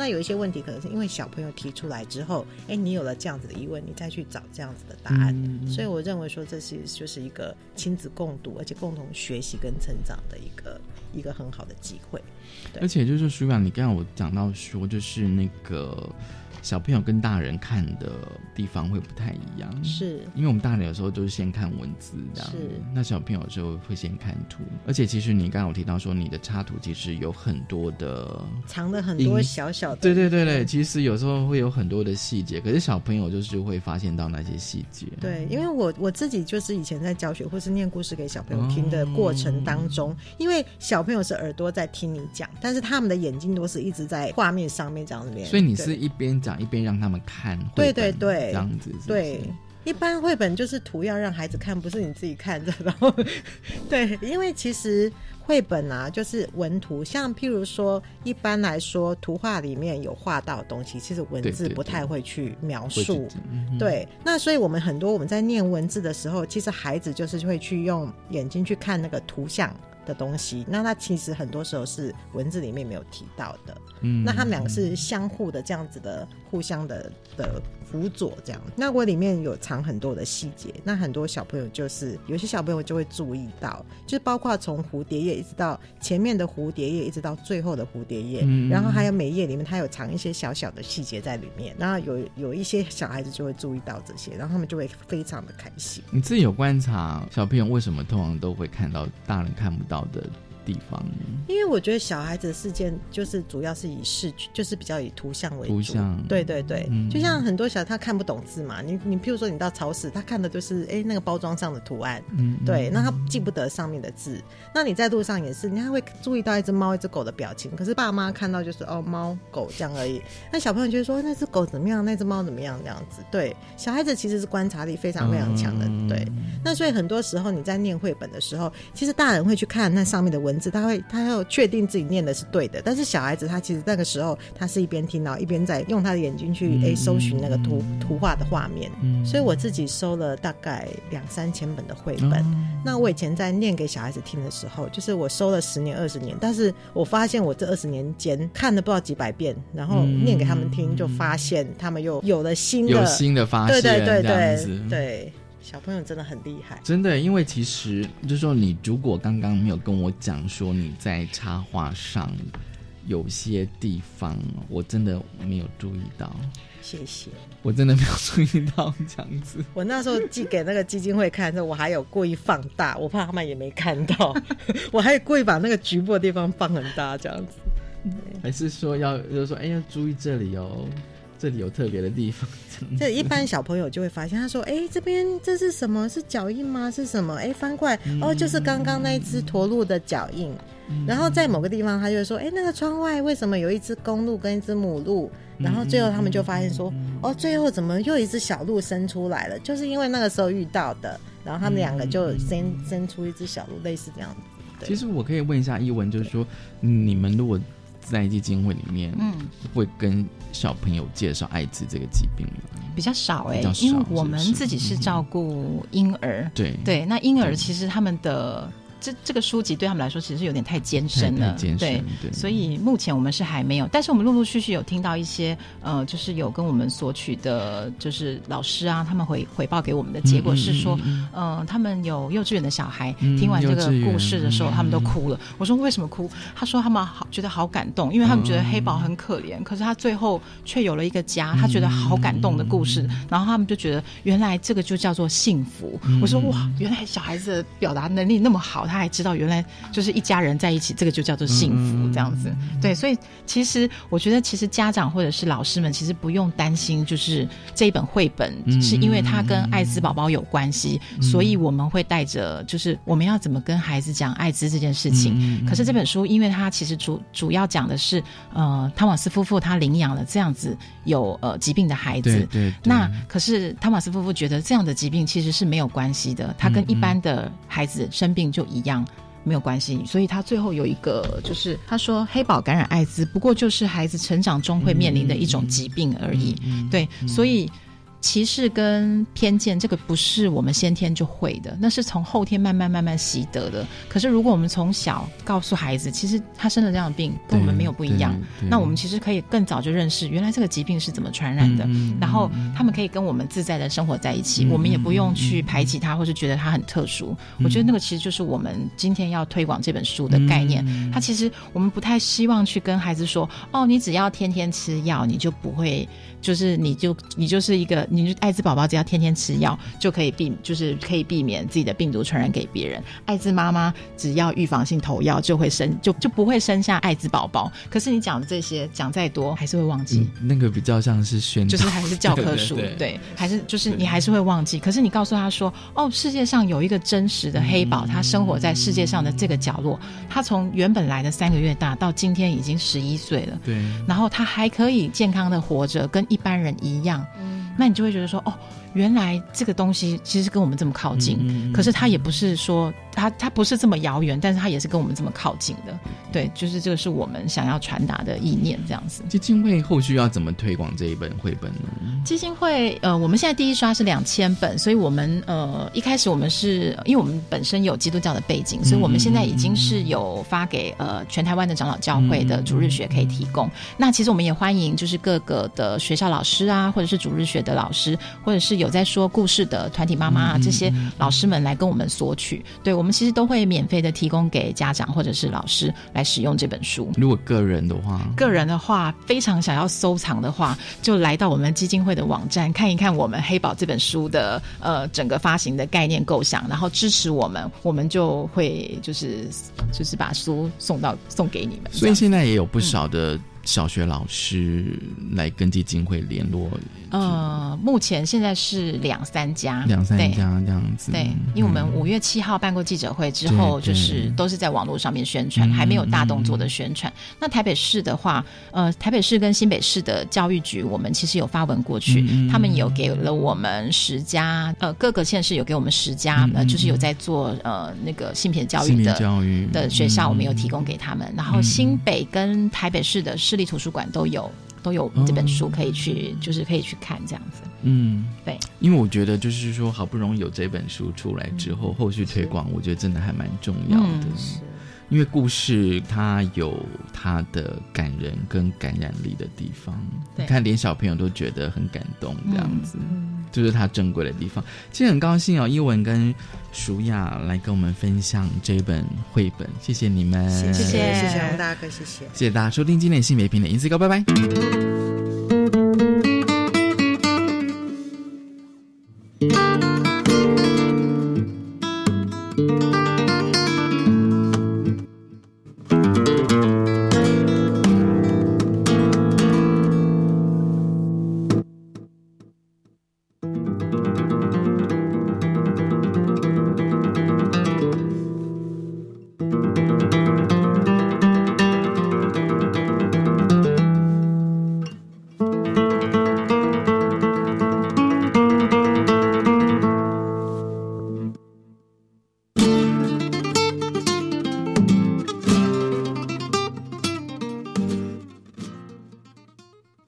那有一些问题，可能是因为小朋友提出来之后，哎，你有了这样子的疑问，你再去找这样子的答案。所以我认为说，这是就是一个亲子共读，而且共同学习跟成长的一个一个很好的机会。而且就是舒雅，你刚刚我讲到说，就是那个小朋友跟大人看的地方会不太一样，是。因为我们大人有时候都是先看文字这样，是。那小朋友就会先看图，而且其实你刚刚有提到说，你的插图其实有很多的藏了很多小小的，对对对对，其实有时候会有很多的细节，可是小朋友就是会发现到那些细节。对，因为我我自己就是以前在教学或是念故事给小朋友听的过程当中，因为小朋友是耳朵在听你讲，但是他们的眼睛都是一直在画面上面这样子连，所以你是一边讲一边让他们看，对对对，这样子是是对。一般绘本就是图要让孩子看，不是你自己看着。然后，*laughs* 对，因为其实绘本啊，就是文图，像譬如说，一般来说，图画里面有画到的东西，其实文字不太会去描述。对，那所以我们很多我们在念文字的时候，其实孩子就是会去用眼睛去看那个图像。的东西，那它其实很多时候是文字里面没有提到的。嗯，那他们两个是相互的这样子的，互相的的辅佐这样。那我里面有藏很多的细节，那很多小朋友就是有些小朋友就会注意到，就是包括从蝴蝶叶一直到前面的蝴蝶叶，一直到最后的蝴蝶叶，嗯、然后还有每页里面它有藏一些小小的细节在里面。然后有有一些小孩子就会注意到这些，然后他们就会非常的开心。你自己有观察小朋友为什么通常都会看到大人看不到的地方，因为我觉得小孩子的事件就是主要是以视觉，就是比较以图像为主。图像，对对对，嗯、就像很多小他看不懂字嘛，你你譬如说你到超市，他看的就是哎那个包装上的图案，嗯，对，那他记不得上面的字。那你在路上也是，你还会注意到一只猫、一只狗的表情，可是爸妈看到就是哦猫狗这样而已。那小朋友就会说那只狗怎么样，那只猫怎么样这样子。对，小孩子其实是观察力非常非常强的，嗯对。那所以很多时候你在念绘本的时候，其实大人会去看那上面的文字，他会他要确定自己念的是对的，但是小孩子他其实那个时候他是一边听到一边在用他的眼睛去诶搜寻那个图图画的画面。嗯所以我自己收了大概两三千本的绘本。哦那我以前在念给小孩子听的时候，就是我收了十年二十年，但是我发现我这二十年间看了不知道几百遍，然后念给他们听，就发现他们又有了新的有新的发现，对对对对对，小朋友真的很厉害。真的，因为其实就是说，你如果刚刚没有跟我讲说你在插画上有些地方，我真的没有注意到，谢谢。我真的没有注意到这样子。我那时候寄给那个基金会看的时候，我还有故意放大，我怕他们也没看到，*laughs* 我还故意把那个局部的地方放很大，这样子。还是说要就是说，哎，要注意这里哦，这里有特别的地方。*laughs* 这一般小朋友就会发现，他说：“哎，这边这是什么？是脚印吗？是什么？哎，翻过来，哦，就是刚刚那一只驼鹿的脚印。然后在某个地方，他就会说：哎，那个窗外为什么有一只公鹿跟一只母鹿？然后最后他们就发现说：哦，最后怎么又一只小鹿生出来了？就是因为那个时候遇到的。然后他们两个就生生出一只小鹿，类似这样子。对其实我可以问一下一文，就是说，你们如果在基金会里面，嗯，会跟小朋友介绍艾滋这个疾病吗？比较少哎、因为我们自己是照顾婴儿，对。对，那婴儿其实他们的这这个书籍对他们来说其实有点太艰深了，对，对所以目前我们是还没有，但是我们陆陆续续有听到一些呃，就是有跟我们索取的，就是老师啊，他们回回报给我们的结果是说，嗯呃，他们有幼稚园的小孩、嗯听完这个故事的时候，嗯他们都哭了。我说为什么哭？他说他们好觉得好感动，因为他们觉得黑宝很可怜，可是他最后却有了一个家，他觉得好感动的故事，然后他们就觉得原来这个就叫做幸福。我说哇，原来小孩子的表达能力那么好，他还知道原来就是一家人在一起，这个就叫做幸福，这样子。对，所以其实我觉得，其实家长或者是老师们，其实不用担心，就是这一本绘本是因为它跟艾滋宝宝有关系，所以我们会带着，就是我们要怎么跟孩子讲艾滋这件事情。可是这本书，因为它其实主主要讲的是，呃，汤马斯夫妇他领养了这样子有呃疾病的孩子，对，那可是汤马斯夫妇觉得这样的疾病其实是没有关系的，他跟一般的孩子生病就一样。没有关系，所以他最后有一个，就是他说黑宝感染艾滋，不过就是孩子成长中会面临的一种疾病而已。对，所以。歧视跟偏见，这个不是我们先天就会的，那是从后天慢慢慢慢习得的。可是如果我们从小告诉孩子，其实他生了这样的病，跟我们没有不一样，那我们其实可以更早就认识原来这个疾病是怎么传染的，然后他们可以跟我们自在的生活在一起，我们也不用去排挤他，或是觉得他很特殊。我觉得那个其实就是我们今天要推广这本书的概念。他其实我们不太希望去跟孩子说，哦，你只要天天吃药，你就不会。就是你就你就是一个，你艾滋宝宝只要天天吃药就可以避，就是可以避免自己的病毒传染给别人。艾滋妈妈只要预防性投药就会生，就就不会生下艾滋宝宝。可是你讲的这些讲再多还是会忘记。那个比较像是宣，就是还是教科书，*laughs* 对，还是就是你还是会忘记。可是你告诉他说，哦，世界上有一个真实的黑宝，他生活在世界上的这个角落，他从原本来的三个月大到今天已经十一岁了，对，然后他还可以健康的活着，跟。一般人一样，那你就就会觉得说，哦。原来这个东西其实跟我们这么靠近，可是它也不是说它它不是这么遥远，但是它也是跟我们这么靠近的。对，就是这个是我们想要传达的意念，这样子。基金会后续要怎么推广这一本绘本呢？基金会呃，我们现在第一刷是两千本，所以我们呃一开始我们是因为我们本身有基督教的背景，所以我们现在已经是有发给呃全台湾的长老教会的主日学可以提供。那其实我们也欢迎就是各个的学校老师啊，或者是主日学的老师，或者是。有在说故事的团体妈妈啊，这些老师们来跟我们索取，对我们其实都会免费的提供给家长或者是老师来使用这本书。如果个人的话，个人的话非常想要收藏的话，就来到我们基金会的网站看一看我们黑宝这本书的呃整个发行的概念构想，然后支持我们，我们就会就是就是把书送到送给你们。所以现在也有不少的。小学老师来跟基金会联络。呃，目前现在是两三家，两三家这样子。对，因为我们五月七号办过记者会之后，就是都是在网络上面宣传，还没有大动作的宣传。那台北市的话，呃，台北市跟新北市的教育局，我们其实有发文过去，他们有给了我们十家，呃，各个县市有给我们十家，呃，就是有在做呃那个性别教育的教育的学校，我们有提供给他们。然后新北跟台北市的。市立图书馆都有都有这本书可以去，就是可以去看这样子。嗯，对，因为我觉得就是说，好不容易有这本书出来之后，后续推广，我觉得真的还蛮重要的。因为故事它有它的感人跟感染力的地方，你看连小朋友都觉得很感动，这样子，就是它珍贵的地方。今天很高兴哦，一文跟舒雅来跟我们分享这本绘本，谢谢你们，谢谢谢谢王大哥，谢谢，谢谢大家收听今天的性别平等银色高，拜拜。